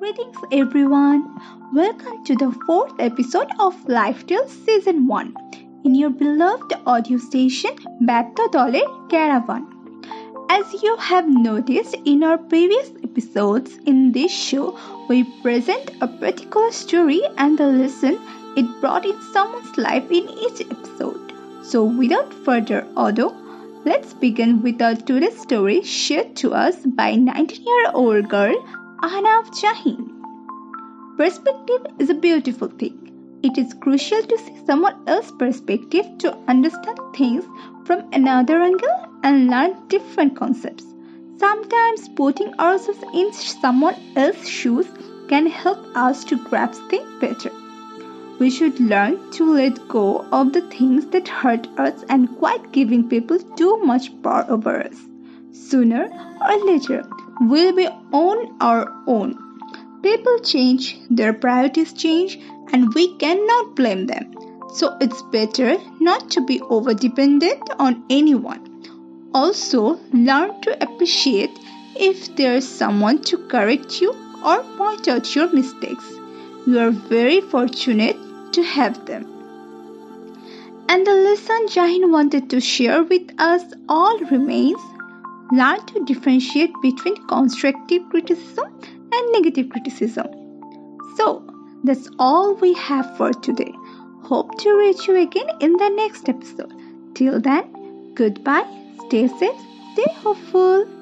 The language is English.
Greetings everyone. Welcome to the fourth episode of Life Tales Season 1 in your beloved audio station Berthodoler Caravan. As you have noticed in our previous episodes in this show, we present a particular story and the lesson it brought in someone's life in each episode. So without further ado, let's begin with our today's story shared to us by 19-year-old girl Ahnaf Jaheen. Perspective is a beautiful thing. It is crucial to see someone else's perspective to understand things from another angle and learn different concepts. Sometimes putting ourselves in someone else's shoes can help us to grasp things better. We should learn to let go of the things that hurt us and quit giving people too much power over us. Sooner or later, we'll be on our own. People change, their priorities change, and we cannot blame them. So it's better not to be over dependent on anyone. Also, learn to appreciate if there is someone to correct you or point out your mistakes. You are very fortunate to have them. And the lesson Jaheen wanted to share with us all remains learn to differentiate between constructive criticism and negative criticism. So, that's all we have for today. Hope to reach you again in the next episode. Till then, goodbye, stay safe, stay hopeful.